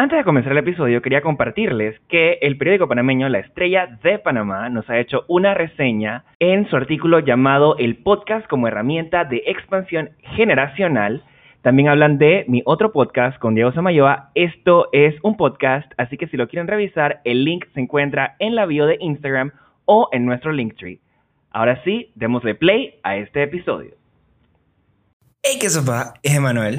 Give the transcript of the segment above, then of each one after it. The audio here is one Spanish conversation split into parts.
Antes de comenzar el episodio, quería compartirles que el periódico panameño La Estrella de Panamá nos ha hecho una reseña en su artículo llamado El podcast como herramienta de expansión generacional. También hablan de mi otro podcast con Diego Samayoa. Esto es un podcast, así que si lo quieren revisar, el link se encuentra en la bio de Instagram o en nuestro Linktree. Ahora sí, démosle play a este episodio. Hey, ¿qué sopa? Es Emanuel.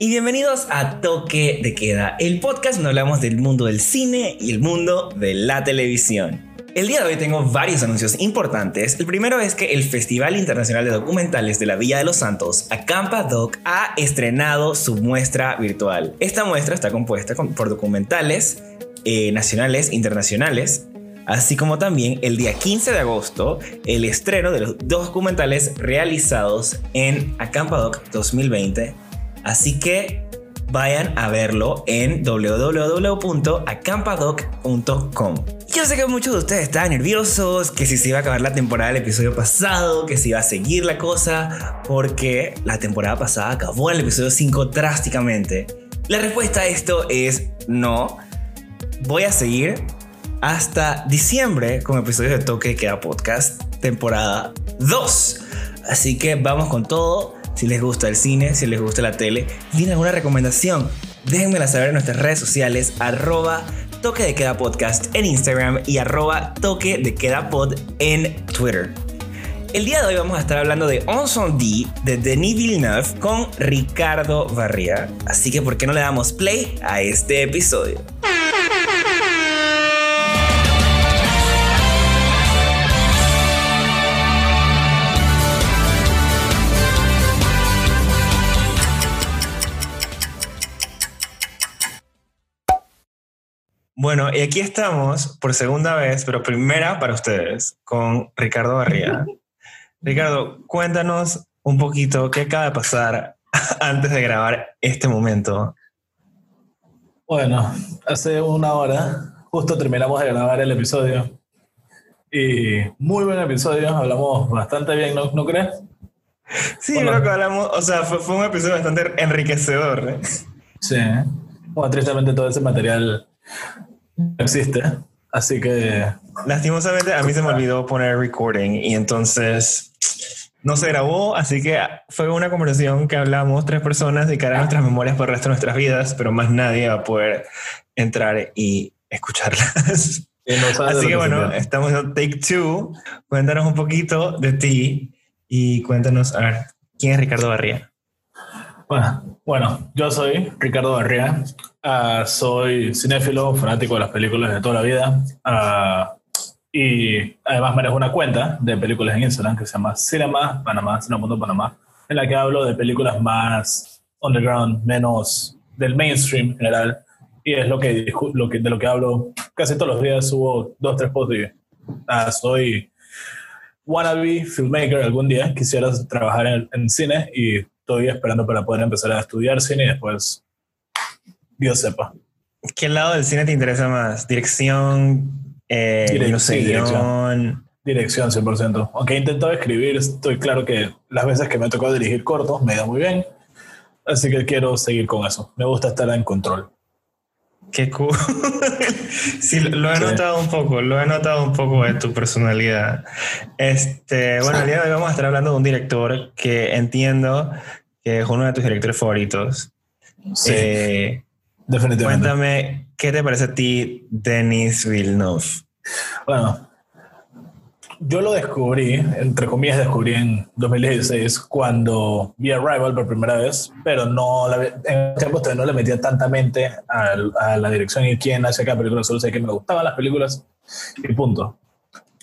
Y bienvenidos a Toque de Queda, el podcast donde hablamos del mundo del cine y el mundo de la televisión. El día de hoy tengo varios anuncios importantes. El primero es que el Festival Internacional de Documentales de la Villa de los Santos, Acampa Doc, ha estrenado su muestra virtual. Esta muestra está compuesta por documentales eh, nacionales internacionales, así como también el día 15 de agosto el estreno de los documentales realizados en Acampa Doc 2020 Así que vayan a verlo en www.acampadoc.com. Yo sé que muchos de ustedes estaban nerviosos, que si se iba a acabar la temporada del episodio pasado, que si iba a seguir la cosa, porque la temporada pasada acabó el episodio 5 drásticamente. La respuesta a esto es no. Voy a seguir hasta diciembre con episodios de Toque Queda Podcast, temporada 2. Así que vamos con todo si les gusta el cine, si les gusta la tele, tienen alguna recomendación, déjenmela saber en nuestras redes sociales, arroba toque de queda podcast en Instagram y arroba toque de queda pod en Twitter. El día de hoy vamos a estar hablando de On Son D de Denis Villeneuve con Ricardo Barría. Así que, ¿por qué no le damos play a este episodio? Bueno, y aquí estamos por segunda vez, pero primera para ustedes, con Ricardo Barría. Ricardo, cuéntanos un poquito qué acaba de pasar antes de grabar este momento. Bueno, hace una hora justo terminamos de grabar el episodio. Y muy buen episodio, hablamos bastante bien, ¿no, ¿no crees? Sí, creo que hablamos, o sea, fue, un episodio bastante enriquecedor. ¿eh? Sí, bueno, tristemente todo ese material existe. Así que. Lastimosamente a mí se me olvidó poner recording y entonces no se grabó, así que fue una conversación que hablamos tres personas de cara a nuestras memorias por el resto de nuestras vidas, pero más nadie va a poder entrar y escucharlas. así que bueno, estamos en Take Two. Cuéntanos un poquito de ti y cuéntanos, a ver, ¿quién es Ricardo Barría? Bueno, yo soy Ricardo Barría. Ah, soy cinéfilo, fanático de las películas de toda la vida. Uh, y además manejo una cuenta de películas en Instagram que se llama Cinema Panamá, Cinema Panamá, en la que hablo de películas más underground, menos del mainstream en general. Y es lo que, lo que, de lo que hablo casi todos los días. Subo dos, tres posts y uh, soy wannabe filmmaker algún día. Quisiera trabajar en, en cine y estoy esperando para poder empezar a estudiar cine y después Dios sepa. ¿Qué lado del cine te interesa más? ¿Dirección? Eh, dirección. Dirección, 100%. Aunque he intentado escribir, estoy claro que las veces que me ha tocado dirigir cortos me da muy bien. Así que quiero seguir con eso. Me gusta estar en control. Qué cool. sí, lo he notado un poco, lo he notado un poco de tu personalidad. Este, bueno, el día de hoy vamos a estar hablando de un director que entiendo que es uno de tus directores favoritos. Sí. Eh, Definitivamente. Cuéntame, ¿qué te parece a ti Denis Villeneuve? Bueno, yo lo descubrí, entre comillas descubrí en 2016 cuando vi Arrival por primera vez, pero no la, en tiempo no le metía tanta mente a, la dirección y quién hacía cada película, solo sé que me gustaban las películas y punto.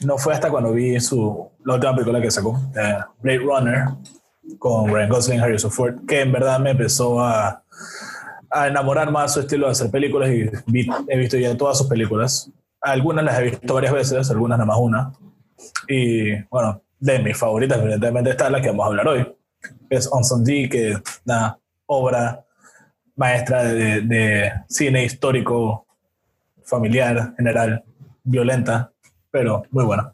No fue hasta cuando vi su, la última película que sacó, eh, Blade Runner, con Ryan Gosling y Harrison Ford, que en verdad me empezó a a enamorar más su estilo de hacer películas y he visto ya todas sus películas. Algunas las he visto varias veces, algunas nada más una. Y bueno, de mis favoritas, evidentemente, está la que vamos a hablar hoy, es On D, que es una obra maestra de, de, cine histórico, familiar, general, violenta, pero muy buena.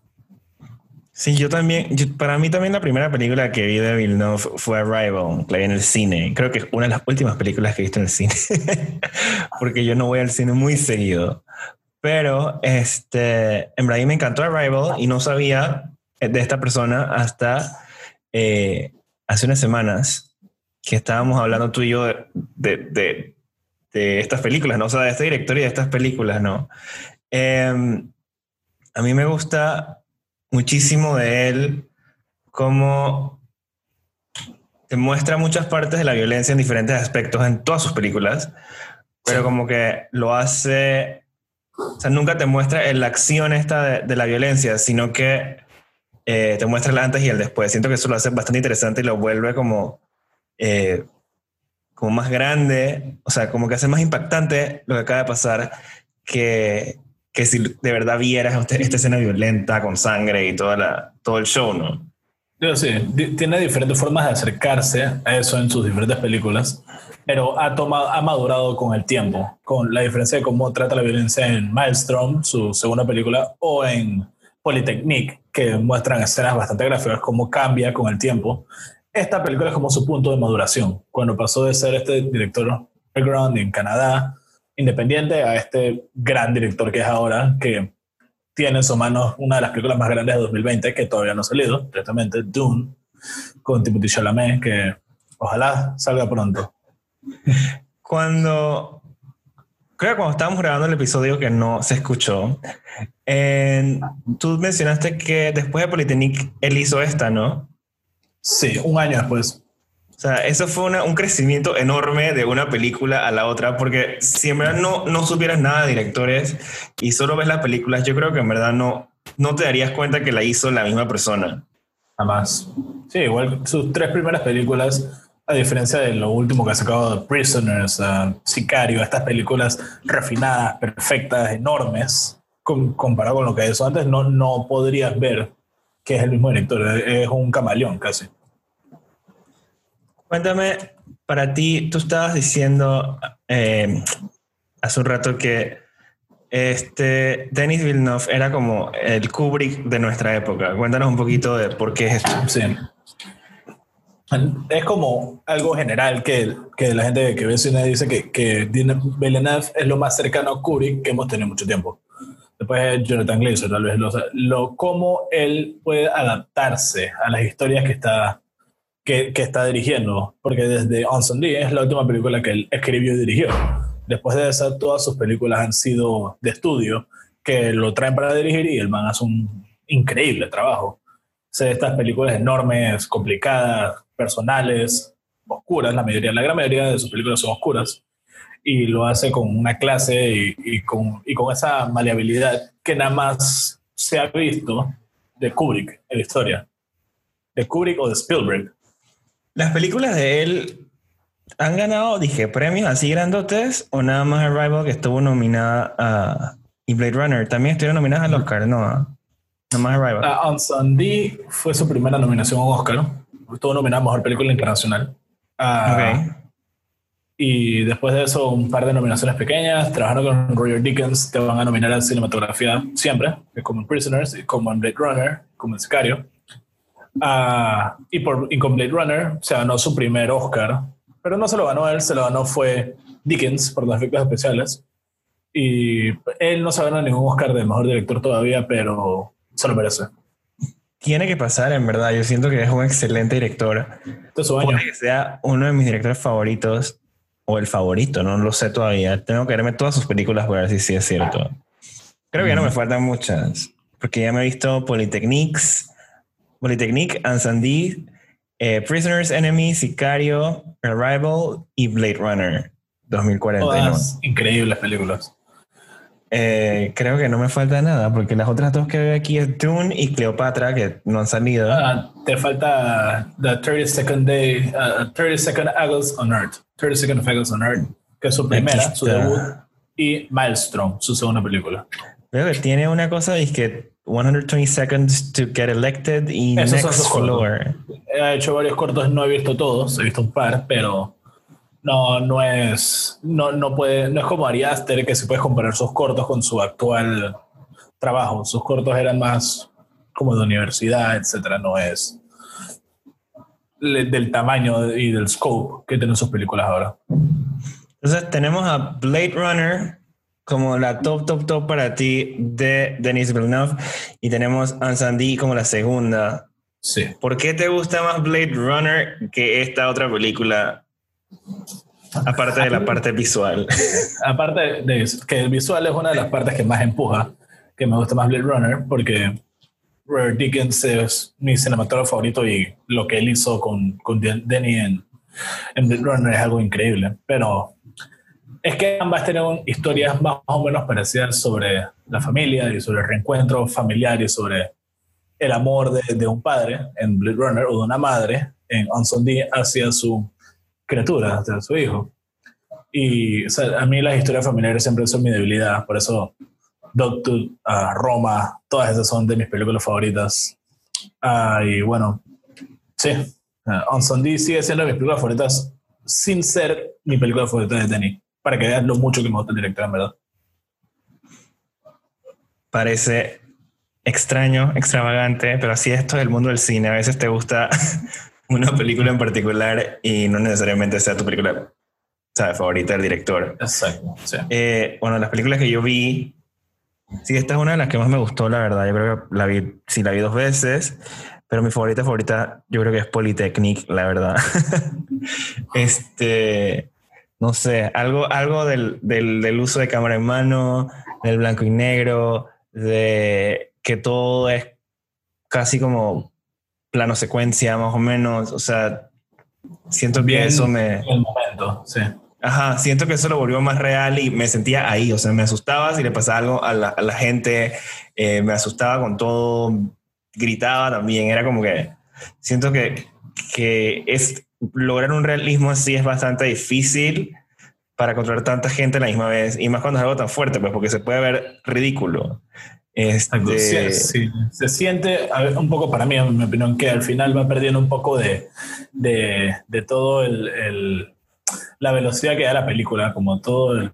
Sí, yo también, para mí también la primera película que vi de Villeneuve fue Arrival, la vi en el cine. Creo que es una de las últimas películas que he visto en el cine, porque yo no voy al cine muy seguido. Pero este, en verdad me encantó Arrival y no sabía de esta persona hasta eh, hace unas semanas que estábamos hablando tú y yo de, de, de, estas películas, ¿no? O sea, de este director y de estas películas, ¿no? Em, a mí me gusta muchísimo de él cómo te muestra muchas partes de la violencia en diferentes aspectos en todas sus películas, pero como que lo hace, o sea, nunca te muestra la acción esta de, la violencia, sino que eh, te muestra el antes y el después. Siento que eso lo hace bastante interesante y lo vuelve como, eh, como más grande, o sea, como que hace más impactante lo que acaba de pasar que, que si de verdad vieras esta, escena violenta con sangre y toda la, todo el show, ¿no? Yo tiene diferentes formas de acercarse a eso en sus diferentes películas, pero ha, tomado, ha madurado con el tiempo, con la diferencia de cómo trata la violencia en Maelstrom, su segunda película, o en Polytechnique, que muestran escenas bastante gráficas, cómo cambia con el tiempo. Esta película es como su punto de maduración, cuando pasó de ser este director background en Canadá independiente a este gran director que es ahora, que tiene en su mano una de las películas más grandes de 2020, que todavía no ha salido, directamente Dune, con Timothy Chalamet, que ojalá salga pronto. Cuando, creo que cuando estábamos grabando el episodio que no se escuchó, tú mencionaste que después de Polytechnic él hizo esta, ¿no? Sí, un año después. O sea, eso fue un crecimiento enorme de una película a la otra, porque si en verdad no, no supieras nada de directores y solo ves las películas, yo creo que en verdad no, no te darías cuenta que la hizo la misma persona. Jamás. Sí, igual sus tres primeras películas, a diferencia de lo último que ha sacado Prisoners, uh, Sicario, estas películas refinadas, perfectas, enormes, comparado con lo que hizo antes, no, no podrías ver que es el mismo director, es un camaleón casi. Cuéntame, para ti, tú estabas diciendo eh, hace un rato que este Denis Villeneuve era como el Kubrick de nuestra época. Cuéntanos un poquito de por qué es esto. Sí. Es como algo general que, que la gente que ve cine dice que, que Villeneuve es lo más cercano a Kubrick que hemos tenido mucho tiempo. Después Jonathan Glazer, tal vez lo, lo cómo él puede adaptarse a las historias que está que, está dirigiendo, porque desde On Sunday es la última película que él escribió y dirigió. Después de eso, todas sus películas han sido de estudio, que lo traen para dirigir y el man hace un increíble trabajo. O estas películas enormes, complicadas, personales, oscuras, la mayoría, la gran mayoría de sus películas son oscuras, y lo hace con una clase y, y, con, y con esa maleabilidad que nada más se ha visto de Kubrick en la historia. De Kubrick o de Spielberg. Las películas de él han ganado, dije, premios así grandotes o nada más Arrival que estuvo nominada a y Blade Runner también estuvieron nominadas al Oscar, no, nada más Arrival. Uh, On Sunday fue su primera nominación a Oscar, estuvo nominada a mejor película internacional. Uh, y después de eso, un par de nominaciones pequeñas. Trabajando con Roger Dickens, te van a nominar a cinematografía siempre, como en Prisoners, como en Blade Runner, como en Sicario. Uh, y por Incomplete Runner se ganó su primer Oscar, pero no se lo ganó él, se lo ganó fue Dickens por los efectos especiales. Y él no se ganó ningún Oscar de mejor director todavía, pero se lo merece. Tiene que pasar, en verdad. Yo siento que es un excelente director. Puede que sea uno de mis directores favoritos o el favorito, no lo sé todavía. Tengo que verme todas sus películas para ver si sí es cierto. Creo que ya no me faltan muchas, porque ya me he visto Polytechnics, Polytechnique, Ansandi, eh, Prisoners Enemy, Sicario, Arrival y Blade Runner 2049. increíbles películas. Eh, creo que no me falta nada, porque las otras dos que veo aquí es Dune y Cleopatra, que no han salido. Ah, te falta The 32nd Day, 32nd uh, August on Earth. 32nd August on Earth, que es su primera, su debut. Y Maelstrom, su segunda película. Veo que tiene una cosa, es que 120 Seconds to Get Elected y Next Floor. He hecho varios cortos, no he visto todos, he visto un par, pero no, no es, no, no puede, no es como Ari Aster que se puede comparar sus cortos con su actual trabajo. Sus cortos eran más como de universidad, etcétera, no es del tamaño y del scope que tienen sus películas ahora. Entonces tenemos a Blade Runner como la top, top, top para ti de Denis Villeneuve y tenemos Ansandi como la segunda. Sí. ¿Por qué te gusta más Blade Runner que esta otra película? Aparte de la parte visual. Aparte de eso, que el visual es una de las partes que más empuja, que me gusta más Blade Runner, porque Robert Dickens es mi cinematógrafo favorito y lo que él hizo con, con Denny en, en Blade Runner es algo increíble. Pero es que ambas tienen historias más o menos parecidas sobre la familia y sobre el reencuentro familiar y sobre el amor de, un padre en Blade Runner o de una madre en On D hacia su criatura, hacia su hijo. Y a mí las historias familiares siempre son mi debilidad, por eso Doctor, uh, Roma, todas esas son de mis películas favoritas. Uh, y bueno, sí, uh, On Sunday sigue siendo mis películas favoritas sin ser mi película favorita de Denny, para que veas lo mucho que me gusta el director, en verdad. Parece extraño, extravagante, pero así esto es el mundo del cine. A veces te gusta una película en particular y no necesariamente sea tu película favorita del director. Exacto. Sí. Eh, bueno, las películas que yo vi Sí, esta es una de las que más me gustó, la verdad. Yo creo que la vi, sí, la vi dos veces, pero mi favorita favorita yo creo que es Polytechnic, la verdad. este, no sé, algo, algo del, del, del, uso de cámara en mano, del blanco y negro, de que todo es casi como plano secuencia, más o menos. O sea, siento que eso me... El momento, sí. Ajá, siento que eso lo volvió más real y me sentía ahí, o sea, me asustaba si le pasaba algo a la, gente, eh, me asustaba con todo, gritaba también, era como que siento que, que es lograr un realismo así es bastante difícil para controlar tanta gente a la misma vez y más cuando es algo tan fuerte, pues porque se puede ver ridículo. Este... Sí, Se siente un poco para mí, en mi opinión, que al final va perdiendo un poco de, de, de todo el la velocidad que da la película, como todo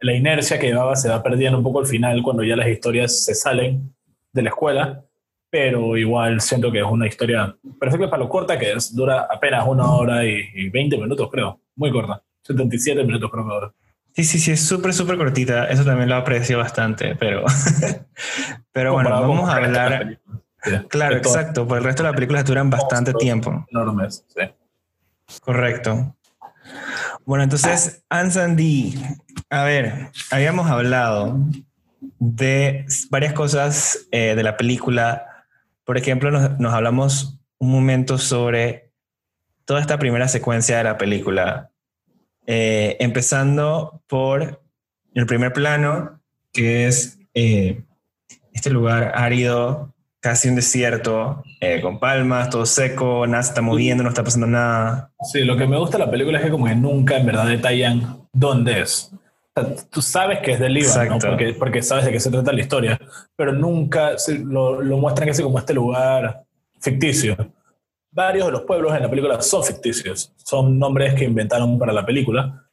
la inercia que llevaba se va perdiendo un poco al final cuando ya las historias se salen de la escuela, pero igual siento que es una historia perfecta para lo corta que es, dura apenas una hora y, 20 minutos creo, muy corta, 77 minutos creo que ahora. Sí, sí, sí, es súper, súper cortita, eso también lo aprecio bastante, pero, pero bueno, vamos a hablar... claro, exacto, por el resto de las películas duran bastante tiempo. Enormes, sí. Correcto. Bueno, entonces, Ansandi, a ver, habíamos hablado de varias cosas eh, de la película. Por ejemplo, nos, hablamos un momento sobre toda esta primera secuencia de la película, eh, empezando por el primer plano, que es eh, este lugar árido casi un desierto, eh, con palmas, todo seco, nada se está moviendo, no está pasando nada. Sí, lo que me gusta de la película es que como que nunca en verdad detallan dónde es. Tú sabes que es del Líbano, porque, porque sabes de qué se trata la historia, pero nunca lo, lo muestran casi como este lugar ficticio. Varios de los pueblos en la película son ficticios, son nombres que inventaron para la película,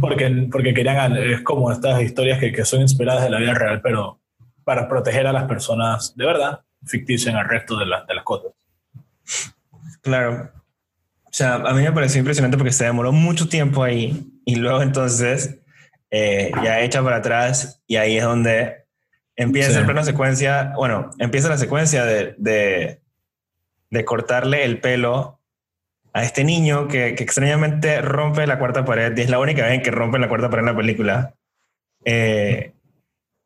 porque, porque querían, es como estas historias que, que son inspiradas de la vida real, pero para proteger a las personas de verdad ficticio en el resto de, de las cosas. Claro. O sea, a mí me pareció impresionante porque se demoró mucho tiempo ahí y luego entonces eh, ya echa para atrás y ahí es donde empieza sí. la secuencia, bueno, empieza la secuencia de, de, de, cortarle el pelo a este niño que, que, extrañamente rompe la cuarta pared y es la única vez en que rompe la cuarta pared en la película, eh,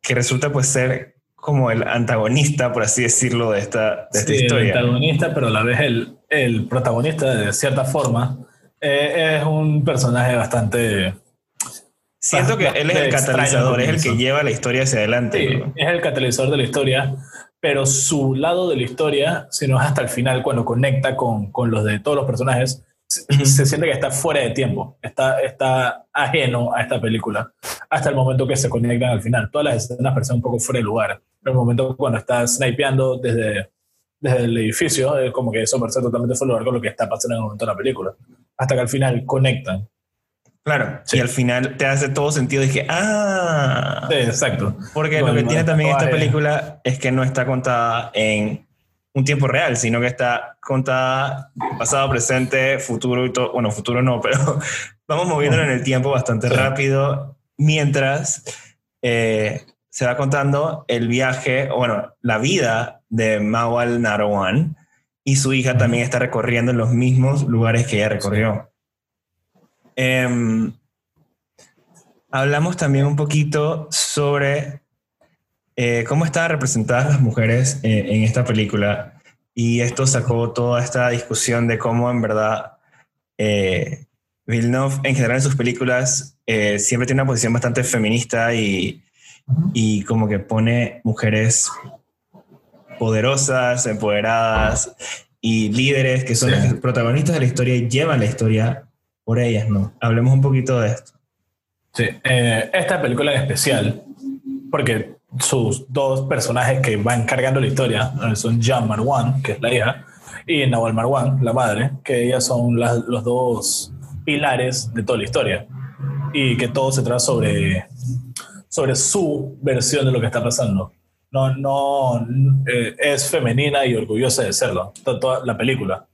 que resulta pues ser como el antagonista, por así decirlo, de esta, de esta historia. El antagonista, pero a la vez el, el protagonista, de cierta forma, eh, es un personaje bastante. Siento que él es el catalizador, es el que lleva la historia hacia adelante. Sí, es el catalizador de la historia, pero su lado de la historia, si no es hasta el final, cuando conecta con, con los de todos los personajes, se siente que está fuera de tiempo, está, está ajeno a esta película, hasta el momento que se conectan al final. Todas las escenas parecen un poco fuera de lugar. El momento cuando está snipeando desde, desde el edificio, es como que eso parece totalmente fuera de lugar con lo que está pasando en el momento de la película. Hasta que al final conectan. Claro, Sí. y al final te hace todo sentido. Dije, ah, Sí, exacto. porque lo que tiene también esta película es que no está contada en un tiempo real, sino que está contada pasado, presente, futuro y todo. Bueno, futuro no, pero vamos moviéndolo en el tiempo bastante Sí. rápido mientras eh, se va contando el viaje, o bueno, la vida de Mawal Narawan y su hija también está recorriendo en los mismos lugares que ella recorrió. Em, hablamos también un poquito sobre eh, cómo estaban representadas las mujeres eh, en esta película y esto sacó toda esta discusión de cómo en verdad eh, Villeneuve en general en sus películas siempre tiene una posición bastante feminista y, y como que pone mujeres poderosas, empoderadas y líderes que son Sí. las protagonistas de la historia y llevan la historia por ellas, ¿no? Hablemos un poquito de esto. Sí, eh, esta película en especial, porque sus dos personajes que van cargando la historia eh, son Jean Marwan, que es la hija, y Nawal Marwan, la madre, que ellas son los dos pilares de toda la historia. Y que todo se trata sobre, sobre su versión de lo que está pasando. No, no, eh, es femenina y orgullosa de serlo, to- toda la película.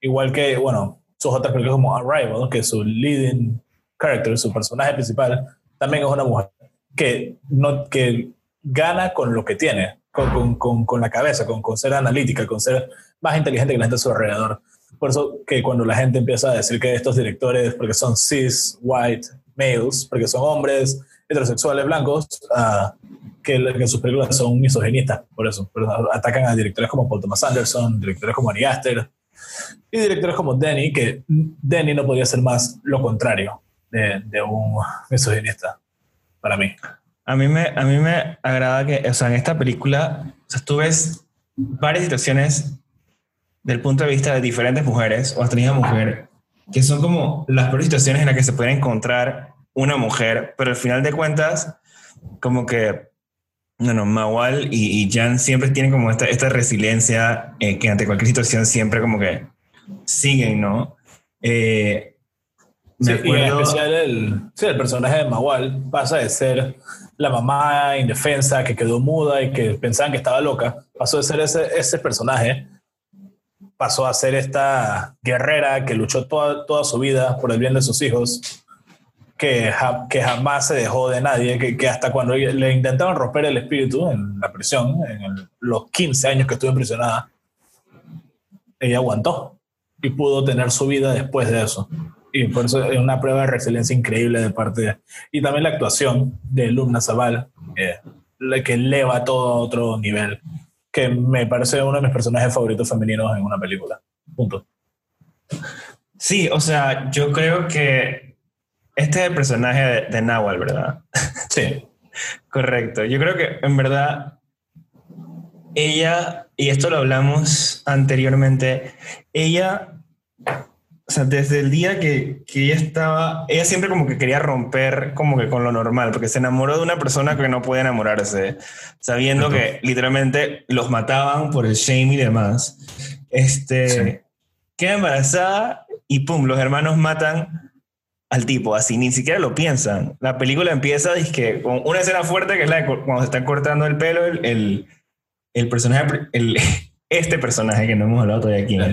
Igual que, bueno, sus otras películas como Arrival, que su leading character, su personaje principal, también es una mujer que, no, que gana con lo que tiene, con, con, con, con la cabeza, con, con ser analítica, con ser más inteligente que la gente a su alrededor. Por eso que cuando la gente empieza a decir que estos directores, porque son cis, white, males, porque son hombres heterosexuales blancos, ah, que, que sus películas son misoginistas, por eso. Atacan a directores como Paul Thomas Anderson, directores como Ari Aster y directores como Denny, que Denny no podría ser más lo contrario de, de un misoginista, para mí. A mí, me, a mí me agrada que, o sea, en esta película, o sea, tú varias situaciones del punto de vista de diferentes mujeres o hasta una mujer, que son como las peores situaciones en las que se puede encontrar una mujer, pero al final de cuentas, como que, bueno, Mawal y, y Jan siempre tienen como esta, esta resiliencia eh, que ante cualquier situación siempre como que siguen, ¿no? Eh, me Sí, y en acuerdo- especial el, sí, el personaje de Mawal pasa de ser la mamá indefensa que quedó muda y que pensaban que estaba loca, pasó de ser ese, ese personaje, pasó a ser esta guerrera que luchó toda, toda su vida por el bien de sus hijos, que, ja- que jamás se dejó de nadie, que, que hasta cuando le intentaron romper el espíritu en la prisión, en el- los 15 años que estuvo imprisionada, ella aguantó y pudo tener su vida después de eso. Y por eso es una prueba de resiliencia increíble de parte de... Y también la actuación de Lumna Zabal, que, la que eleva todo a otro nivel, que me parece uno de mis personajes favoritos femeninos en una película. Punto. Sí, o sea, yo creo que este es el personaje de, de Nahual, ¿verdad? Sí. Correcto. Yo creo que en verdad ella, y esto lo hablamos anteriormente, ella, o sea, desde el día que, que ella estaba, ella siempre como que quería romper como que con lo normal, porque se enamoró de una persona que no puede enamorarse, sabiendo que literalmente los mataban por el shame y demás. Este, Sí. queda embarazada y pum, los hermanos matan al tipo, así, ni siquiera lo piensan. La película empieza dizque, con una escena fuerte que es la de cu- cuando se están cortando el pelo, el, el, el personaje, el, este personaje que no hemos hablado todavía aquí. ¿no?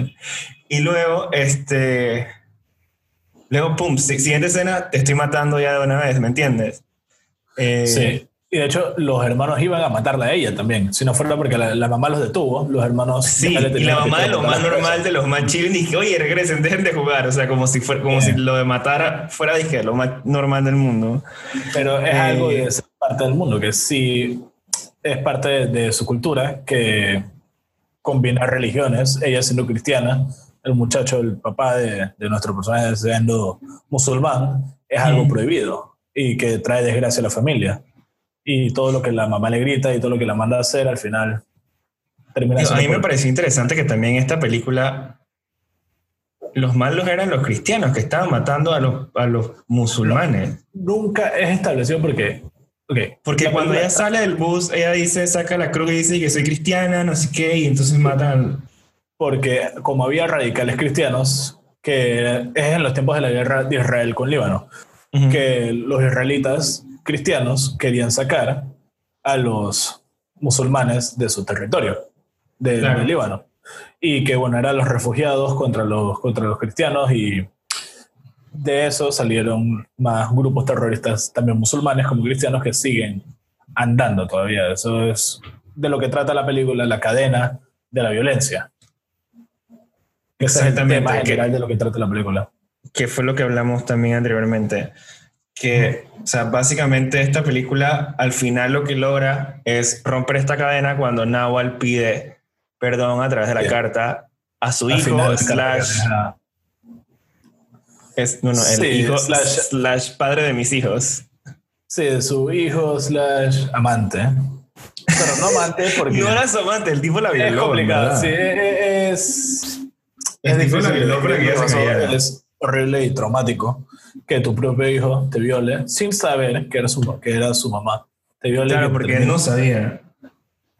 Y luego, este, luego, pum, si- siguiente escena, te estoy matando ya de una vez, ¿me entiendes? Eh, Sí. Y de hecho, los hermanos iban a matarla a ella también. Si no fuera porque la, la mamá los detuvo, los hermanos. Sí, y la mamá de lo cortar más normal, de los más chill, dije, oye, regresen, dejen de jugar. O sea, como si, fuera, como si lo de matar fuera, dije, lo más normal del mundo. Pero es Eh, algo de ser parte del mundo, que sí es parte de, de su cultura, que combina religiones, ella siendo cristiana, el muchacho, el papá de, de nuestro personaje siendo musulmán, es algo Mm. prohibido y que trae desgracia a la familia. Y todo lo que la mamá le grita y todo lo que la manda a hacer, al final termina a mí me pareció interesante que también esta película los malos eran los cristianos que estaban matando a los, a los musulmanes. Nunca es establecido porque... ok, Porque la cuando ella está- sale del bus, ella dice, saca la cruz y dice que soy cristiana, no sé qué, y entonces matan. porque como había radicales cristianos, que es en los tiempos de la guerra de Israel con Líbano, que los israelitas cristianos querían sacar a los musulmanes de su territorio, de, del Líbano. Y que, bueno, eran los refugiados contra los, contra los cristianos y de eso salieron más grupos terroristas, también musulmanes como cristianos, que siguen andando todavía. Eso es de lo que trata la película, la cadena de la violencia. Ese es el tema general de lo que trata la película. Que fue lo que hablamos también anteriormente. Que, o sea, básicamente esta película al final lo que logra es romper esta cadena cuando Nawal pide perdón a través de la carta a su hijo, slash, es, no, no, el hijo slash, padre de mis hijos. Sí, de su hijo slash amante. Pero no amante porque... no era su amante, el tipo la violó. Es complicado, sí, es... Es, difícil, que es horrible y traumático que tu propio hijo te viole sin saber que era su, que era su mamá. Te viole. Claro, porque no sabía.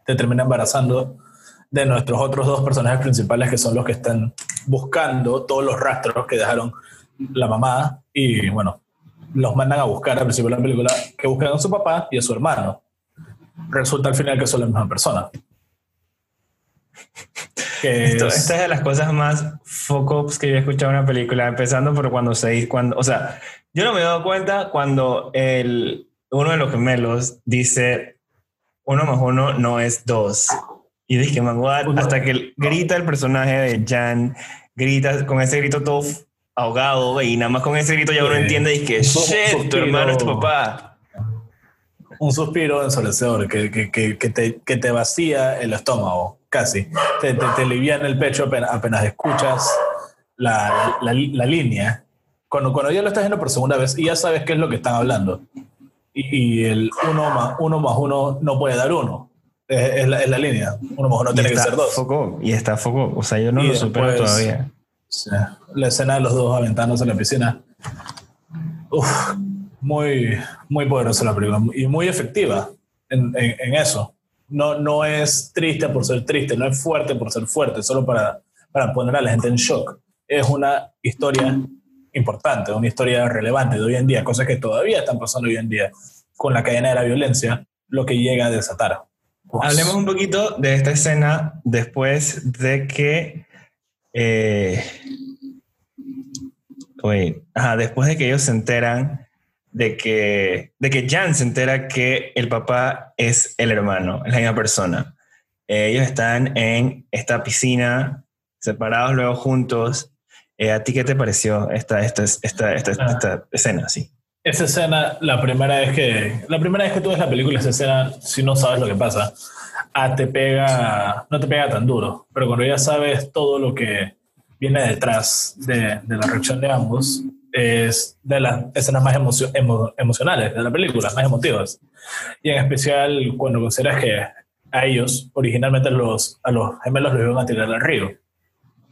Te termina embarazando de nuestros otros dos personajes principales que son los que están buscando todos los rastros que dejaron la mamá y bueno, los mandan a buscar al principio de la película que buscan a su papá y a su hermano. Resulta al final que son la misma persona. Esta es de las cosas más focos que yo he escuchado en una película, empezando por cuando se cuando, o sea, yo no me he dado cuenta cuando el, uno de los gemelos dice uno más uno no es dos. Y dije, man, hasta que grita el personaje de Jan, grita con ese grito todo ahogado, y nada más con ese grito ya uno entiende y que, shit, tu hermano es tu papá. Un suspiro ensolecedor que, que, que, que, te, que te vacía el estómago, casi. Te, te, te liviana el pecho apenas, escuchas la, la, la, línea. Cuando, cuando ya lo estás viendo por segunda vez y ya sabes qué es lo que están hablando. Y, y el uno más, uno más uno no puede dar uno. Es, es, la, es la, línea. Uno más uno tiene que ser dos. Foco, y está foco. O sea, yo no lo supero todavía. Sí. La escena de los dos aventándose en la piscina. Uf, muy, muy poderosa la película y muy efectiva en, en, en, eso. No, no es triste por ser triste, no es fuerte por ser fuerte, solo para, para poner a la gente en shock. Es una historia importante, una historia relevante de hoy en día, cosas que todavía están pasando hoy en día con la cadena de la violencia, lo que llega a desatar. Hablemos un poquito de esta escena después de que eh, wait, ajá, después de que ellos se enteran de que, de que Jan se entera que el papá es el hermano, es la misma persona. Eh, ellos están en esta piscina, separados luego juntos. Eh, ¿A ti qué te pareció esta, esta, esta, esta, ah. esta escena? Sí. Esa escena, la primera vez que la primera vez que tú ves la película, esa escena, si no sabes lo que pasa, ah, te pega, no te pega tan duro, pero cuando ya sabes todo lo que viene detrás de, de la reacción de ambos, es de las escenas más emocio emo emocionales de la película, más emotivas. Y en especial cuando consideras que a ellos, originalmente los, a los gemelos los iban a tirar al río.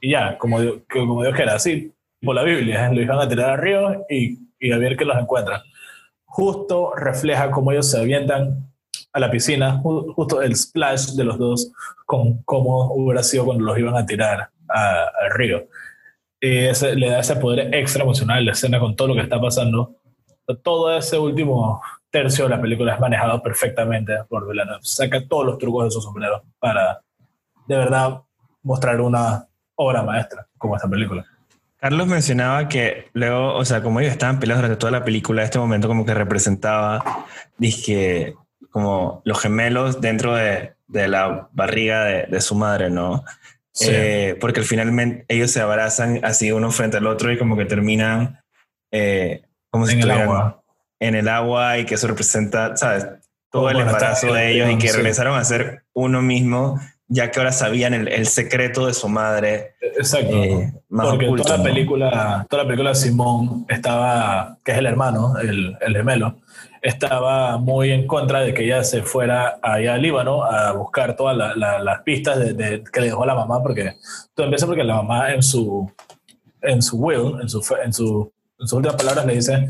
Y ya, como, como Dios quiera, así, por la Biblia, los iban a tirar al río y, y a ver que los encuentran. Justo refleja cómo ellos se avientan a la piscina, justo el splash de los dos, con cómo hubiera sido cuando los iban a tirar al río. Y ese, le da ese poder extra emocional la escena con todo lo que está pasando. Todo ese último tercio de la película es manejado perfectamente por Villeneuve. Saca todos los trucos de su sombrero para de verdad mostrar una obra maestra como esta película. Carlos mencionaba que luego, o sea, como ellos estaban peleados durante toda la película, este momento como que representaba, dije, como los gemelos dentro de, de la barriga de, de, su madre, ¿no? Sí. Eh, porque finalmente ellos se abrazan así uno frente al otro y como que terminan eh, como si en el agua. En el agua y que eso representa, ¿sabes? Todo el embarazo de ellos y que sí. regresaron a ser uno mismo, ya que ahora sabían el, el secreto de su madre. Exacto. Eh, más porque oculto, toda, la película, ¿no? toda la película Simón estaba, que es el hermano, el, el gemelo, estaba muy en contra de que ella se fuera allá a Líbano a buscar todas la, la, las pistas de, de, que le dejó la mamá, porque todo empieza porque la mamá en su, en su will, en, su, en, su, en sus últimas palabras le dice,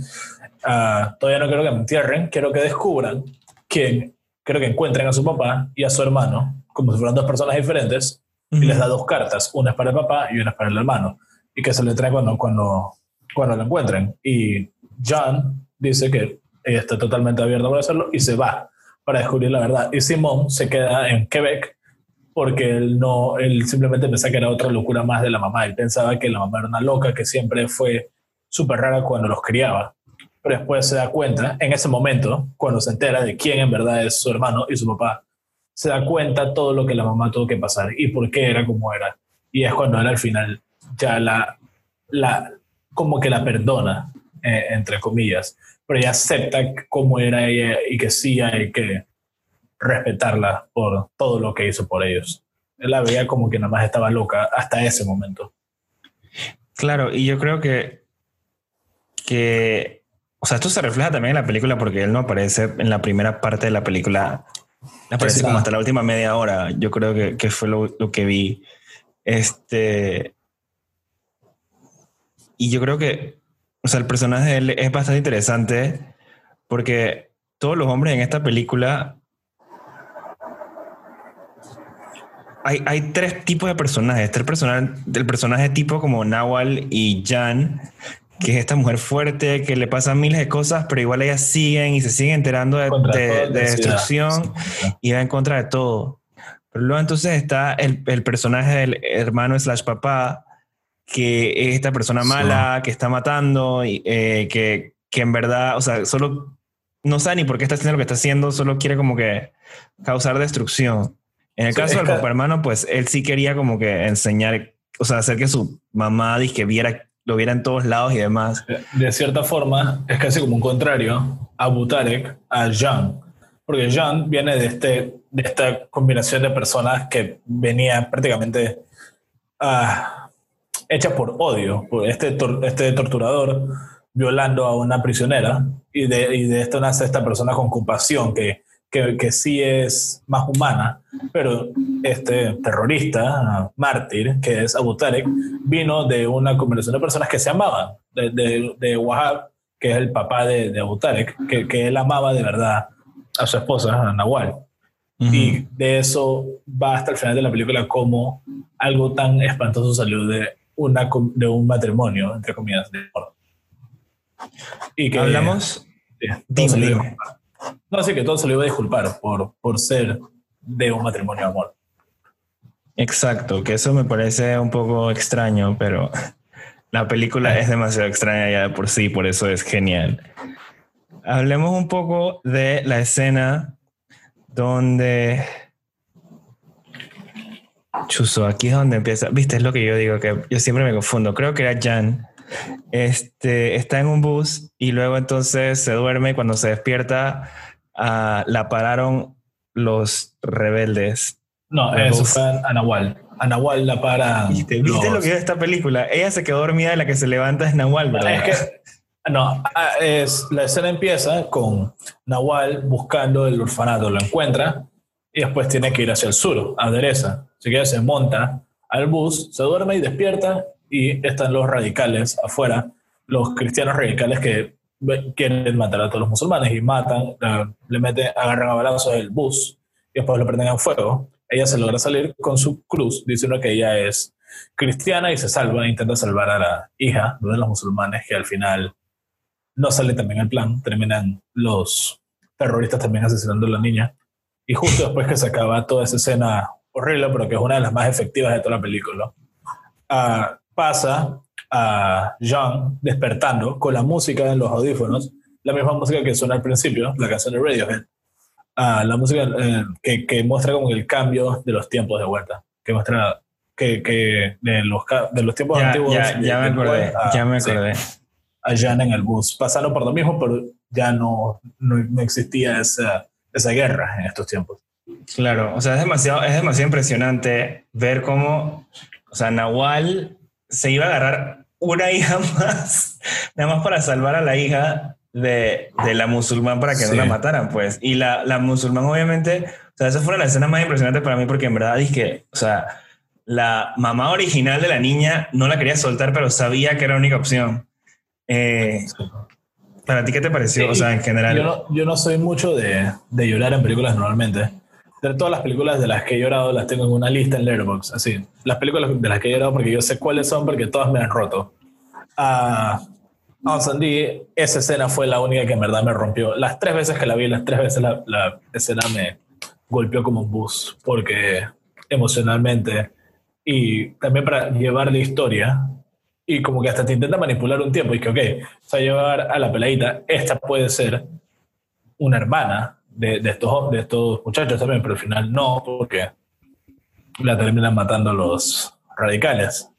uh, todavía no quiero que me entierren, quiero que descubran quién, quiero que encuentren a su papá y a su hermano, como si fueran dos personas diferentes, y les da dos cartas, una es para el papá y una es para el hermano, y que se le trae cuando, cuando, cuando lo encuentren. Y John dice que ella está totalmente abierta para hacerlo y se va para descubrir la verdad. Y Simón se queda en Quebec porque él no, él simplemente pensaba que era otra locura más de la mamá. Él pensaba que la mamá era una loca que siempre fue súper rara cuando los criaba. Pero después se da cuenta, en ese momento, cuando se entera de quién en verdad es su hermano y su papá, se da cuenta todo lo que la mamá tuvo que pasar y por qué era como era. Y es cuando él al final ya la, la como que la perdona, eh, entre comillas, pero ella acepta cómo era ella y que sí hay que respetarla por todo lo que hizo por ellos. Él la veía como que nada más estaba loca hasta ese momento. Claro, y yo creo que, que, o sea, esto se refleja también en la película porque él no aparece en la primera parte de la película, aparece como hasta la última media hora, yo creo que, que fue lo, lo, que vi. Este, y yo creo que, o sea, el personaje de él es bastante interesante porque todos los hombres en esta película hay, tres tipos de personajes. Personajes, el personaje tipo como Nawal y Jan, que es esta mujer fuerte que le pasan miles de cosas, pero igual ellas siguen y se siguen enterando de, destrucción y va en contra de todo. Pero luego entonces está el, personaje del hermano slash papá, que es esta persona mala, que está matando, y, eh, que, que en verdad, o sea, solo no sabe ni por qué está haciendo lo que está haciendo, solo quiere como que causar destrucción. En el caso del papá hermano, pues él sí quería como que enseñar, o sea, hacer que su mamá que viera, lo viera en todos lados y demás. De cierta forma, es casi como un contrario a Butarek, a Jean. Porque Jean viene de, este, de esta combinación de personas que venía prácticamente uh, hecha por odio, por este, este torturador violando a una prisionera y de, y de esto nace esta persona con compasión que que, que, sí es más humana, pero este terrorista, mártir, que es Abu Tarek, vino de una conversación de personas que se amaban, de, de, de Wahab, que es el papá de, de Abu Tarek, que, que, él amaba de verdad a su esposa, a Nawal. Y de eso va hasta el final de la película como algo tan espantoso salió de, una, de un matrimonio, entre comillas, de amor. Y que hablamos... No, sí, que todo se lo iba a disculpar por, por ser de un matrimonio de amor. Exacto, que eso me parece un poco extraño, pero la película es demasiado extraña ya de por sí, por eso es genial. Hablemos un poco de la escena donde... Chuso, aquí es donde empieza. Viste, es lo que yo digo, que yo siempre me confundo. Creo que era Jan. Este, está en un bus y luego entonces se duerme. Cuando se despierta, la pararon los rebeldes. No, eso fue Anahual. Anahual la para. ¿Viste, ¿Viste lo que es esta película? Ella se quedó dormida y la que se levanta es Nahual, ¿verdad? Es que, no, ah, es, la escena empieza con Nahual buscando el orfanato, lo encuentra y después tiene que ir hacia el sur, a Dereza. Así que se monta al bus, se duerme y despierta y están los radicales afuera, los cristianos radicales que quieren matar a todos los musulmanes y matan, le meten, agarran a balazos el bus y después lo prenden en fuego. Ella se logra salir con su cruz diciendo que ella es cristiana y se salva, intenta salvar a la hija de los musulmanes que al final no sale también el plan, terminan los terroristas también asesinando a la niña. Y justo después que se acaba toda esa escena horrible, pero que es una de las más efectivas de toda la película, uh, pasa a John despertando con la música en los audífonos, la misma música que suena al principio, la canción de Radiohead, a la música eh, que, que, muestra como el cambio de los tiempos de vuelta, que muestra que, que de, los, de los tiempos antiguos. Ya, ya me acordé, ya me acordé. a Jan en el bus, pasando por lo mismo, pero ya no, no, no existía esa, esa guerra en estos tiempos. Claro, o sea, es demasiado, es demasiado impresionante ver cómo, o sea, Nahual se iba a agarrar una hija más, nada más para salvar a la hija de, de la musulmán para que no la mataran, pues. Y la, la musulmán, obviamente, o sea, esa fue la escena más impresionante para mí porque en verdad dije, o sea, la mamá original de la niña no la quería soltar, pero sabía que era la única opción. Eh, ¿Para ti qué te pareció? o sea, en general. Yo no, yo no soy mucho de, de llorar en películas normalmente de todas las películas de las que he llorado, las tengo en una lista en Letterboxd, así. Las películas de las que he llorado porque yo sé cuáles son porque todas me han roto. Uh, Andy, esa escena fue la única que en verdad me rompió. Las tres veces que la vi, las tres veces la, la escena me golpeó como un bus, porque emocionalmente y también para llevar la historia y como que hasta te intenta manipular un tiempo y que, ok, o sea, llevar a la peladita, esta puede ser una hermana de, de, estos, de estos muchachos también, pero al final no, porque la terminan matando a los radicales.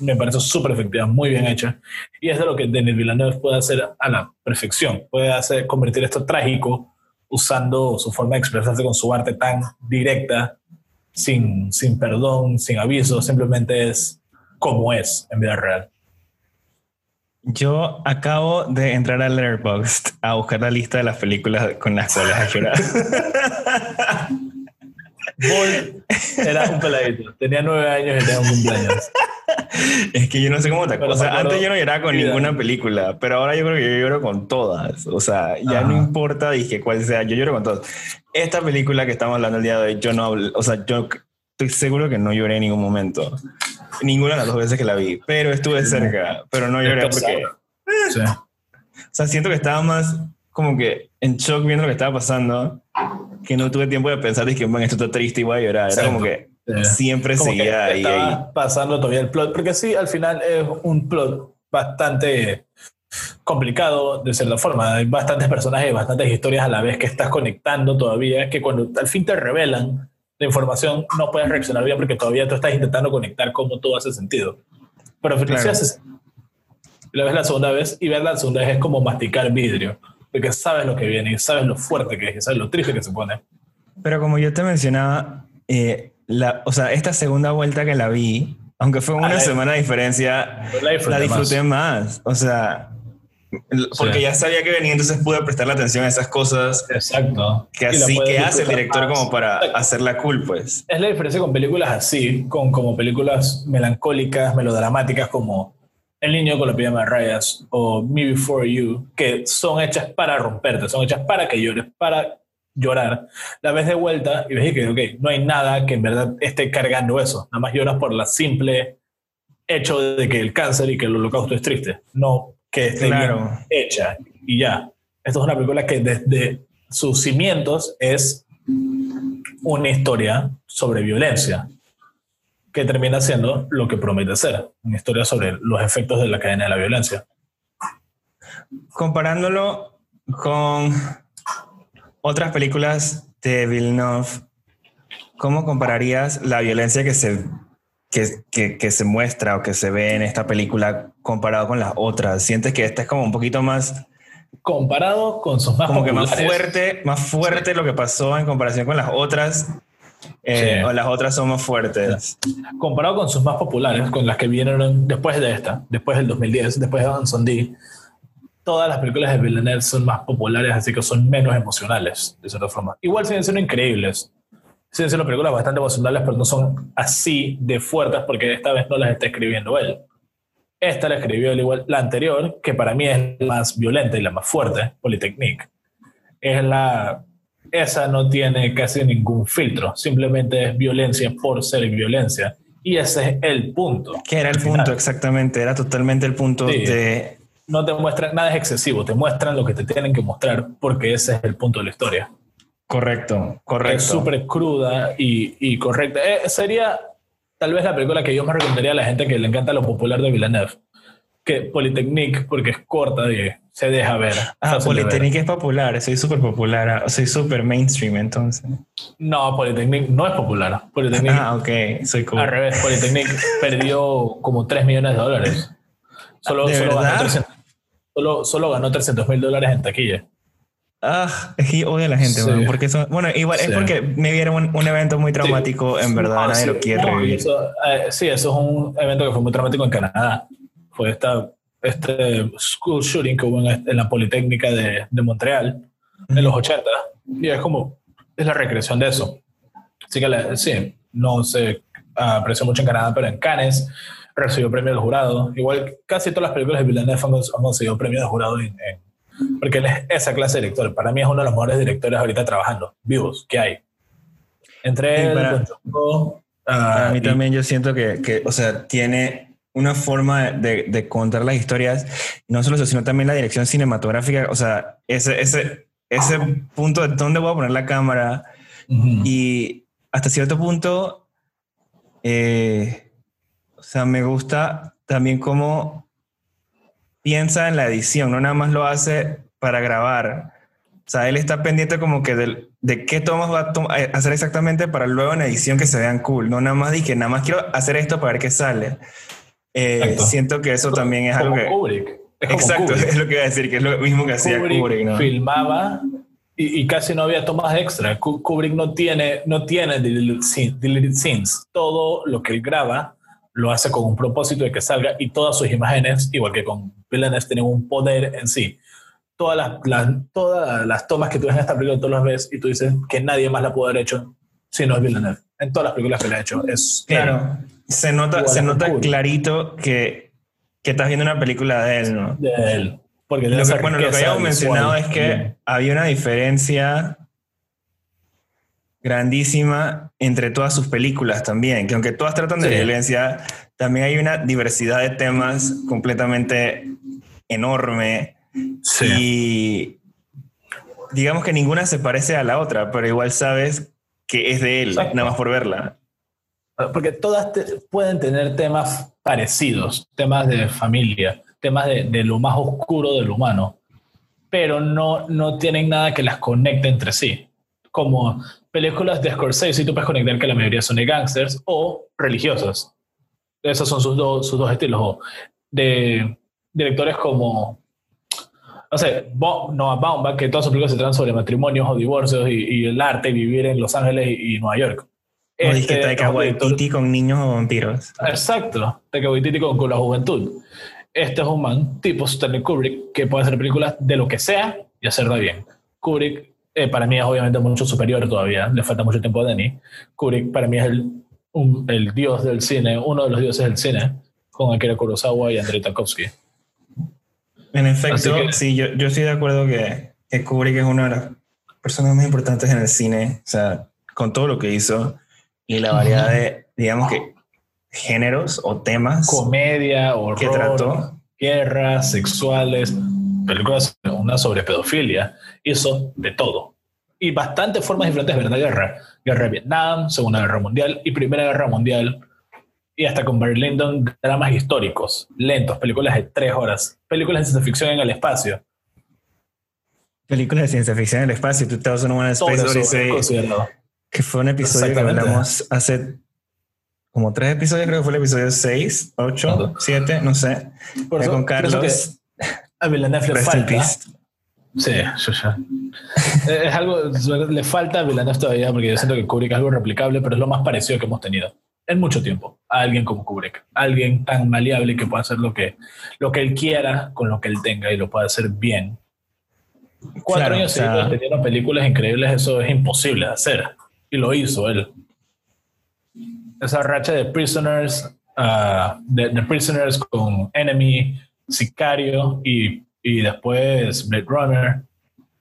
me parece súper efectiva, muy bien hecha. Y es de lo que Denis Villeneuve puede hacer a la perfección. Puede hacer, convertir esto trágico usando su forma de expresarse con su arte tan directa, sin, sin perdón, sin aviso, simplemente es como es en vida real. Yo acabo de entrar a Letterboxd a buscar la lista de las películas con las cuales ha llorado. Era un peladito. Tenía nueve años y tenía un cumpleaños. Es que yo no sé cómo te O sea, antes yo no lloraba con ninguna película, pero ahora yo creo que yo lloro con todas. O sea, ya no importa, dije cuál sea, yo lloro con todas. Esta película que estamos hablando el día de hoy, yo no hablo, o sea, yo estoy seguro que no lloré en ningún momento. Ninguna de las dos veces que la vi, pero estuve cerca, pero no lloré porque... Sí. O sea, siento que estaba más como que en shock viendo lo que estaba pasando, que no tuve tiempo de pensar, que bueno, esto está triste y voy a llorar. Era como que siempre seguía ahí, pasando todavía el plot, porque sí, al final es un plot bastante complicado de cierta forma. Hay bastantes personajes, bastantes historias a la vez que estás conectando todavía, que cuando al fin te revelan la información no puedes reaccionar bien porque todavía tú estás intentando conectar cómo todo hace sentido. Pero al final hace La ves la segunda vez y ver la segunda vez es como masticar vidrio, porque sabes lo que viene y sabes lo fuerte que es, y sabes lo triste que se pone. Pero como yo te mencionaba, eh, la, o sea, esta segunda vuelta que la vi, aunque fue una semana de diferencia, la disfruté, más. O sea, porque ya sabía que venía, entonces pude prestarle atención a esas cosas. Exacto. Que así que hace el director como para hacerla cool, pues. Es la diferencia con películas así, con como películas melancólicas, melodramáticas como El niño con la pijama de rayas o Me Before You, que son hechas para romperte, son hechas para que llores, para llorar, la ves de vuelta y ves que, ok, no hay nada que en verdad esté cargando eso. Nada más lloras por la simple hecho de que el cáncer y que el holocausto es triste. No que esté claro. hecha y ya. Esto es una película que desde sus cimientos es una historia sobre violencia que termina siendo lo que promete ser, una historia sobre los efectos de la cadena de la violencia. Comparándolo con otras películas de Villeneuve, ¿cómo compararías la violencia que se, que, que, se muestra o que se ve en esta película comparado con las otras? ¿Sientes que esta es como un poquito más... Comparado con sus más Como que más fuerte, más fuerte lo que pasó en comparación con las otras. Eh, o las otras son más fuertes. Comparado con sus más populares, con las que vinieron después de esta, después del 2010, después de Anson D todas las películas de Villeneuve son más populares, así que son menos emocionales, de cierta forma. Igual siguen siendo increíbles. Siguen siendo películas bastante emocionales, pero no son así de fuertes porque esta vez no las está escribiendo él. Esta la escribió él igual. La anterior, que para mí es la más violenta y la más fuerte, Polytechnique, es la... Esa no tiene casi ningún filtro, simplemente es violencia por ser violencia. Y ese es el punto. Que era el punto, exactamente. Era totalmente el punto de no te muestran, nada es excesivo, te muestran lo que te tienen que mostrar porque ese es el punto de la historia. Correcto, correcto. Es súper cruda y, y correcta. Eh, sería tal vez la película que yo me recomendaría a la gente que le encanta lo popular de Villeneuve. Que Polytechnique, porque es corta y se deja ver. Ah, Polytechnique es popular, soy súper popular, soy súper mainstream entonces. No, Polytechnique no es popular. Polytechnique, ah, ok, soy cool. Al revés, Polytechnique perdió como 3 millones de dólares. Solo, ¿De solo verdad? Solo, solo ganó 300 mil dólares en taquilla. Ah, es que odio a la gente, porque eso, bueno, igual es porque me vieron un, evento muy traumático, en verdad, nadie lo quiere revivir. Eh, sí, eso es un evento que fue muy traumático en Canadá. Fue esta, este school shooting que hubo en, la Politécnica de, de Montreal en los 80. Y es como, es la recreación de eso. Así que sí, no se apreció mucho en Canadá, pero en Cannes recibió premio del jurado. Igual casi todas las películas de Villeneuve han, conseguido premio de jurado porque él es esa clase de director. Para mí es uno de los mejores directores ahorita trabajando, vivos, que hay. Entre él, para, mí también yo siento que, que, o sea, tiene una forma de, de, contar las historias, no solo eso, sino también la dirección cinematográfica, o sea, ese, ese, ese punto de dónde voy a poner la cámara y hasta cierto punto, eh, o sea, me gusta también cómo piensa en la edición, no nada más lo hace para grabar. O sea, él está pendiente como que de, de qué tomas va a eh, hacer exactamente para luego en edición que se vean cool. No nada más dije, nada más quiero hacer esto para ver qué sale. Eh, siento que eso también es algo que... Kubrick. Exacto, es lo que iba a decir, que es lo mismo que hacía Kubrick. ¿no? Filmaba y, casi no había tomas extra. Kubrick no tiene, no tiene deleted scenes. Todo lo que él graba lo hace con un propósito de que salga y todas sus imágenes, igual que con Villeneuve, tienen un poder en sí. Todas las, todas las tomas que tú ves en esta película, tú las ves y tú dices que nadie más la pudo haber hecho si no es Villeneuve. En todas las películas que le ha hecho. Es claro se nota, se nota clarito que, que, estás viendo una película de él, ¿no? De él. Porque lo que, bueno, lo que habíamos mencionado es que había una diferencia grandísima entre todas sus películas también, que aunque todas tratan de violencia, también hay una diversidad de temas completamente enorme. Sí. Y digamos que ninguna se parece a la otra, pero igual sabes que es de él, nada más por verla. Porque todas pueden tener temas parecidos, temas de familia, temas de, de, lo más oscuro del humano, pero no, no tienen nada que las conecte entre sí. Como películas de Scorsese, tú puedes conectar que la mayoría son de gangsters o religiosas. Esos son sus, dos sus dos estilos. O de directores como, no sé, Noah Baumbach, que todas sus películas se tratan sobre matrimonios o divorcios y, y el arte, y vivir en Los Ángeles y, y Nueva York. O este, dije Taika Waititi con niños o vampiros. Exacto, Taika Waititi con, con la juventud. Este es un man tipo Stanley Kubrick que puede hacer películas de lo que sea y hacerla bien. Kubrick eh, para mí es obviamente mucho superior todavía, le falta mucho tiempo a Danny. Kubrick para mí es el, el dios del cine, uno de los dioses del cine, con Akira Kurosawa y Andrei Tarkovsky. En efecto, sí, yo, yo estoy de acuerdo que, que Kubrick es una de las personas más importantes en el cine, o sea, con todo lo que hizo y la variedad de, digamos que, géneros o temas. Comedia, horror, que trató. guerras, sexuales, películas, una sobre pedofilia, hizo de todo. Y bastantes formas diferentes de ver la guerra. Guerra de Vietnam, Segunda Guerra Mundial y Primera Guerra Mundial. Y hasta con Barry Lyndon, dramas históricos, lentos, películas de tres horas, películas de ciencia ficción en el espacio. Películas de ciencia ficción en el espacio, tú estabas en una Space Odyssey que fue un episodio que hablamos hace como tres episodios, creo que fue el episodio 6, 8, 7, no sé. Por eso, con Carlos. A Villeneuve le falta. Sí, yo ya. es algo, le falta a Villeneuve todavía porque yo siento que Kubrick es algo replicable, pero es lo más parecido que hemos tenido en mucho tiempo a alguien como Kubrick. Alguien tan maleable que pueda hacer lo que, lo que él quiera con lo que él tenga y lo pueda hacer bien. Cuatro años seguidos teniendo películas increíbles, eso es imposible de hacer y lo hizo él. Esa racha de Prisoners, uh, de, Prisoners con Enemy, Sicario y, y después Blade Runner,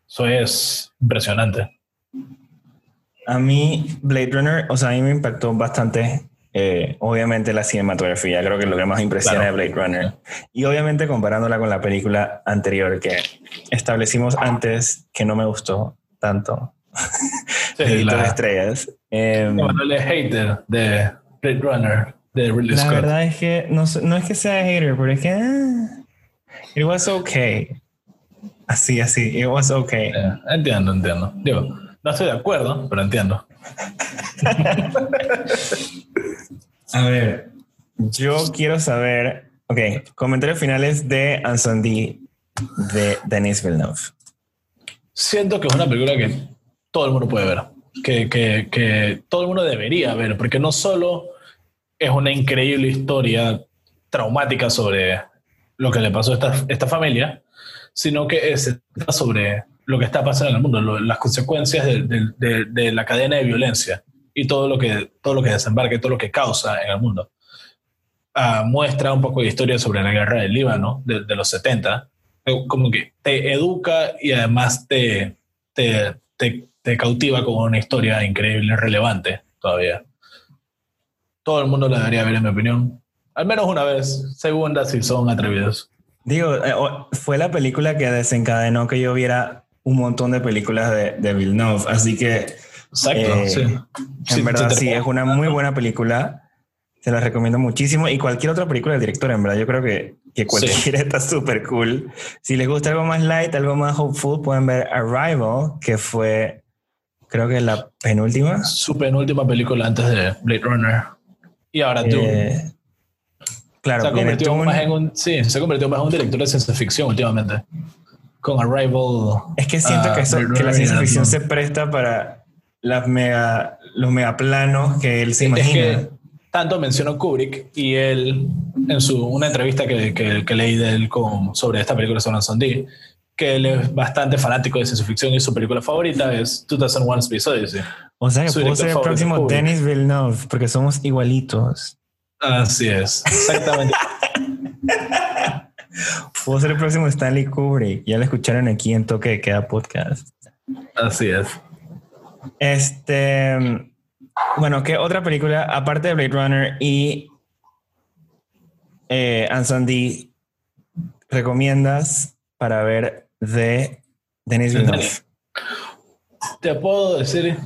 eso es impresionante. A mí, Blade Runner, o sea, a mí me impactó bastante. Eh, obviamente la cinematografía, creo que es lo que más impresiona de Blade Runner. Y obviamente comparándola con la película anterior que establecimos antes que no me gustó tanto. Sí, la, estrellas. Eh, es hater de Blade Runner, de Ridley La verdad es que no, no, es que sea hater, pero es que. Ah, it was okay. Así, así. It was okay. entiendo, entiendo. Digo, no estoy de acuerdo, pero entiendo. A ver, yo quiero saber. Ok, comentarios finales de Anson D. de Denis Villeneuve. Siento que es una película que todo el mundo puede ver, que, que, que todo el mundo debería ver, porque no solo es una increíble historia traumática sobre lo que le pasó a esta, esta familia, sino que es sobre lo que está pasando en el mundo, las consecuencias de, la cadena de violencia y todo lo que, todo lo que desembarca y todo lo que causa en el mundo. Uh, muestra un poco de historia sobre la guerra del Líbano de, los 70, como que te educa y además te, te, cautiva con una historia increíble, relevante todavía. Todo el mundo la debería ver, en mi opinión. Al menos una vez. Segunda, si son atrevidos. Digo, eh, fue la película que desencadenó que yo viera un montón de películas de, de Villeneuve. Así que. Exacto, eh, sí. En verdad, sí, es una muy buena película. Se la recomiendo muchísimo. Y cualquier otra película del director, en verdad, yo creo que, que cualquiera está súper cool. Si les gusta algo más light, algo más hopeful, pueden ver Arrival, que fue, creo que la penúltima. Su penúltima película antes de Blade Runner. Y ahora tú. Eh, claro, se ha, convertido más en un, sí, se ha convertido más en un director de ciencia ficción últimamente. Con Arrival. Es que siento que, eso, que la ciencia ficción se presta para las mega, los megaplanos que él se imagina tanto mencionó Kubrick y él, en su, una entrevista que, que, leí de él con, sobre esta película sobre D, que él es bastante fanático de ciencia ficción y su película favorita es 2001 Space Odyssey. O sea que puedo ser el próximo Denis Villeneuve porque somos igualitos. Así es, exactamente. puedo ser el próximo Stanley Kubrick. Ya lo escucharon aquí en Toque de Queda Podcast. Así es. Este bueno, ¿qué otra película, aparte de Blade Runner y eh, Anson recomiendas para ver de Denis Villeneuve? Te puedo decir,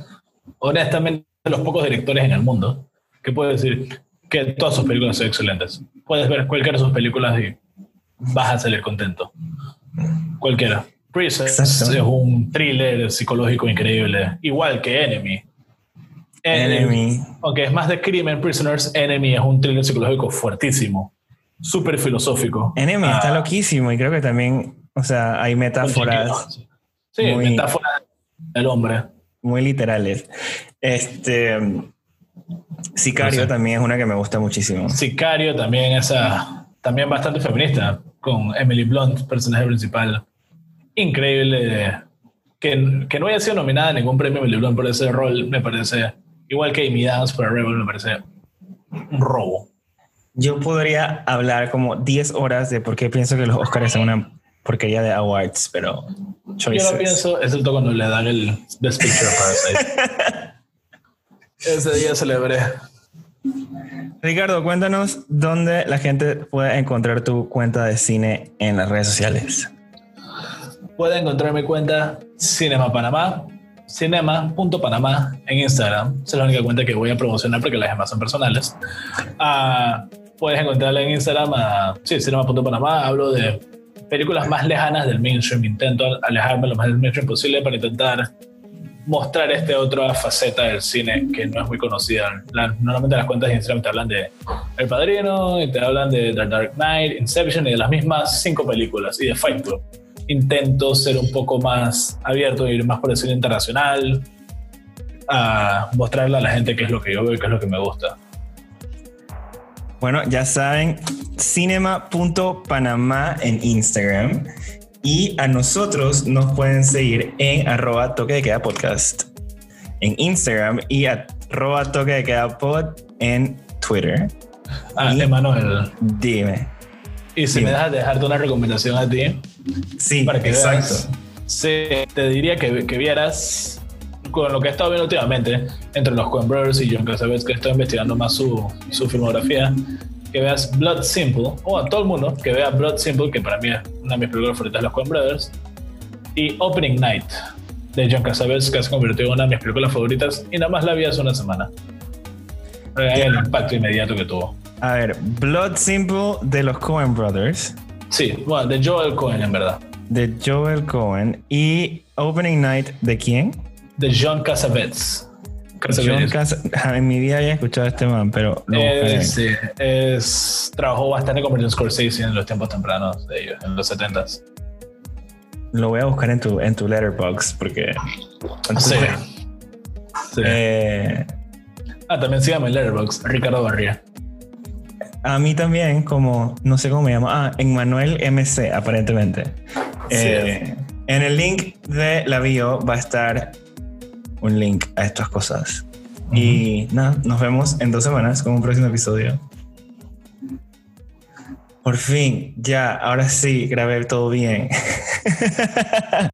honestamente, de los pocos directores en el mundo, que puedo decir que todas sus películas son excelentes. Puedes ver cualquiera de sus películas y vas a salir contento. Cualquiera. Prisons es un thriller psicológico increíble, igual que Enemy. Enemy. Aunque es más de crimen, Prisoners, Enemy es un thriller psicológico fuertísimo, súper filosófico. Enemy está ah. loquísimo y creo que también, o sea, hay metáforas. Sí, metáforas del hombre. Muy literales. Este. Sicario también es una que me gusta muchísimo. Sicario también es también bastante feminista, con Emily Blunt, personaje principal. Increíble. Que, que no haya sido nominada a ningún premio Emily Blunt por ese rol, me parece Igual que Amy Dance para Rebel me parece un robo. Yo podría hablar como 10 horas de por qué pienso que los Oscars son una porquería de awards, pero Yo lo pienso, toque cuando le dan el Best Picture Parasite. Ese día celebré. Ricardo, cuéntanos dónde la gente puede encontrar tu cuenta de cine en las redes sociales. Puede encontrar mi cuenta Cinema Panamá cinema.panamá en Instagram. Esa es la única cuenta que voy a promocionar porque las demás son personales. Uh, puedes encontrarla en Instagram a sí, cinema.panamá. Hablo de películas más lejanas del mainstream. Intento alejarme lo más del mainstream posible para intentar mostrar esta otra faceta del cine que no es muy conocida. normalmente las cuentas de Instagram te hablan de El Padrino, y te hablan de The Dark Knight, Inception y de las mismas cinco películas y de Fight Club intento ser un poco más abierto, ir más por el cine internacional, a mostrarle a la gente qué es lo que yo veo y qué es lo que me gusta. Bueno, ya saben, cinema.panamá en Instagram. Y a nosotros nos pueden seguir en arroba toque de queda podcast en Instagram y arroba toque de queda pod en Twitter. Ah, Emanuel. Dime. Y si me dejas dejarte una recomendación a ti, Sí, para que exacto. sí, te diría que, que, vieras con lo que he estado viendo últimamente entre los Coen Brothers y John Cassavetes, que estoy investigando más su, su filmografía, que veas Blood Simple, o a todo el mundo que vea Blood Simple, que para mí es una de mis películas favoritas de los Coen Brothers, y Opening Night de John Cassavetes, que se convirtió en una de mis películas favoritas y nada más la vi hace una semana. El impacto inmediato que tuvo. A ver, Blood Simple de los Coen Brothers. Sí, bueno, de Joel Cohen en verdad. De Joel Cohen. ¿Y Opening Night de quién? De John Cassavetes. John en mi vida había escuchado este man, pero eh, sí, es, trabajó bastante con Martin Scorsese en los tiempos tempranos de ellos, en los 70s. Lo voy a buscar en tu, en tu letterbox porque. Sí. sí. Eh, ah, también sígame en letterbox, Ricardo Barría. A mí también, como, no sé cómo me llama, ah, en Manuel MC, aparentemente. Eh, en el link de la bio va a estar un link a estas cosas. Y nada, nos vemos en dos semanas con un próximo episodio. Por fin, ya, ahora sí, grabé todo bien.